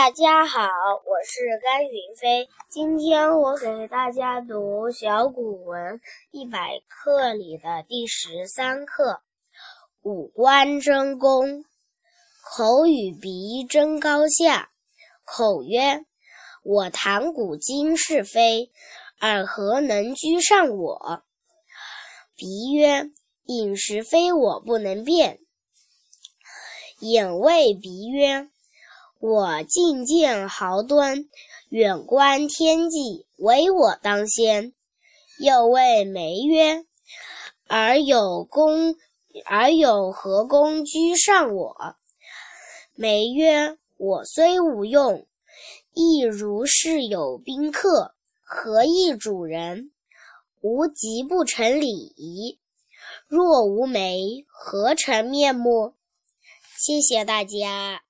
大家好，我是甘云飞。今天我给大家读小古文一百课里的第十三课《五官争功》。口与鼻争高下。口曰：“我谈古今是非，尔何能居上我？”鼻曰：“饮食非我不能辨。”眼谓鼻曰：“我近见豪端，远观天际，唯我当先。”又谓眉曰：“尔有功，尔有何功居上我？”眉曰：“我虽无用，亦如是有宾客，何以主人？吾极不成礼仪。若无眉，何成面目？”谢谢大家。